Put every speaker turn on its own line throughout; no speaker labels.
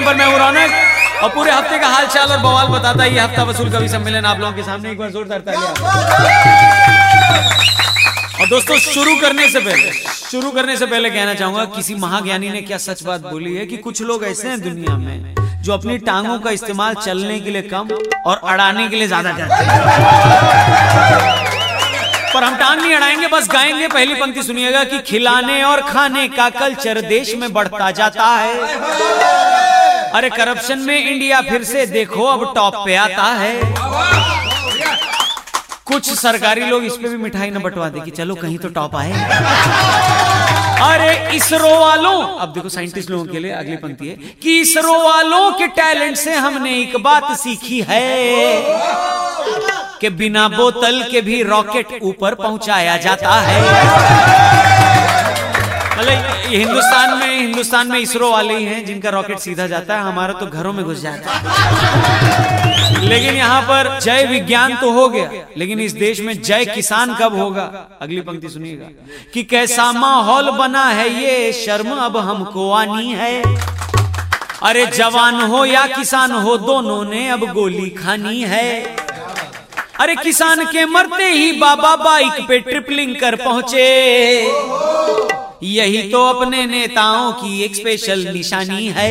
और पूरे हफ़्ते का हाल चाल और बवाल बताता है, ये हफ़्ता वसूल कवि सम्मेलन आप लोगों के सामने एक बार जोरदार तालियाँ। और दोस्तों, शुरू करने से पहले, शुरू करने से पहले कहना चाहूँगा, किसी महाज्ञानी ने क्या सच बात बोली है कि कुछ लोग ऐसे हैं दुनिया में जो अपनी टांगों का इस्तेमाल चलने के लिए कम और अड़ाने के लिए ज़्यादा करते हैं? पर हम टांग नहीं अड़ाएँगे, बस गाएँगे। पहली पंक्ति सुनिएगा कि खिलाने और खाने का कल्चर देश में बढ़ता जाता है। अरे करप्शन में इंडिया फिर से देखो अब टॉप पे आता है। कुछ सरकारी लोग इस पे भी मिठाई न बंटवा दे कि चलो कहीं तो टॉप आए। अरे इसरो वालों अब देखो साइंटिस्ट लोगों के लिए अगली पंक्ति है कि इसरो वालों के टैलेंट से हमने एक बात सीखी है कि बिना बोतल के भी रॉकेट ऊपर पहुँचाया जाता है। मतलब हिंदुस्तान में हिंदुस्तान में इसरो वाले ही हैं जिनका रॉकेट सीधा जाता है, हमारा तो घरों में घुस जाता है। लेकिन यहाँ पर जय विज्ञान तो हो गया, लेकिन इस देश में जय किसान कब होगा? अगली पंक्ति सुनिएगा। कि कैसा माहौल बना है ये, शर्म अब हमको आनी है। अरे जवान हो या किसान हो, दोनों ने अब गोली खानी है। अरे किसान के मरते ही बाबा बाइक पे ट्रिपलिंग कर पहुँचे। यही तो अपने नेताओं की एक स्पेशल निशानी है।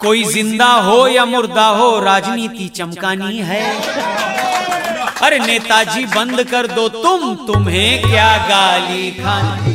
कोई ज़िंदा हो या मुर्दा हो राजनीति चमकानी है। अरे नेताजी बंद कर दो तुम तुम्हें क्या गाली खानी।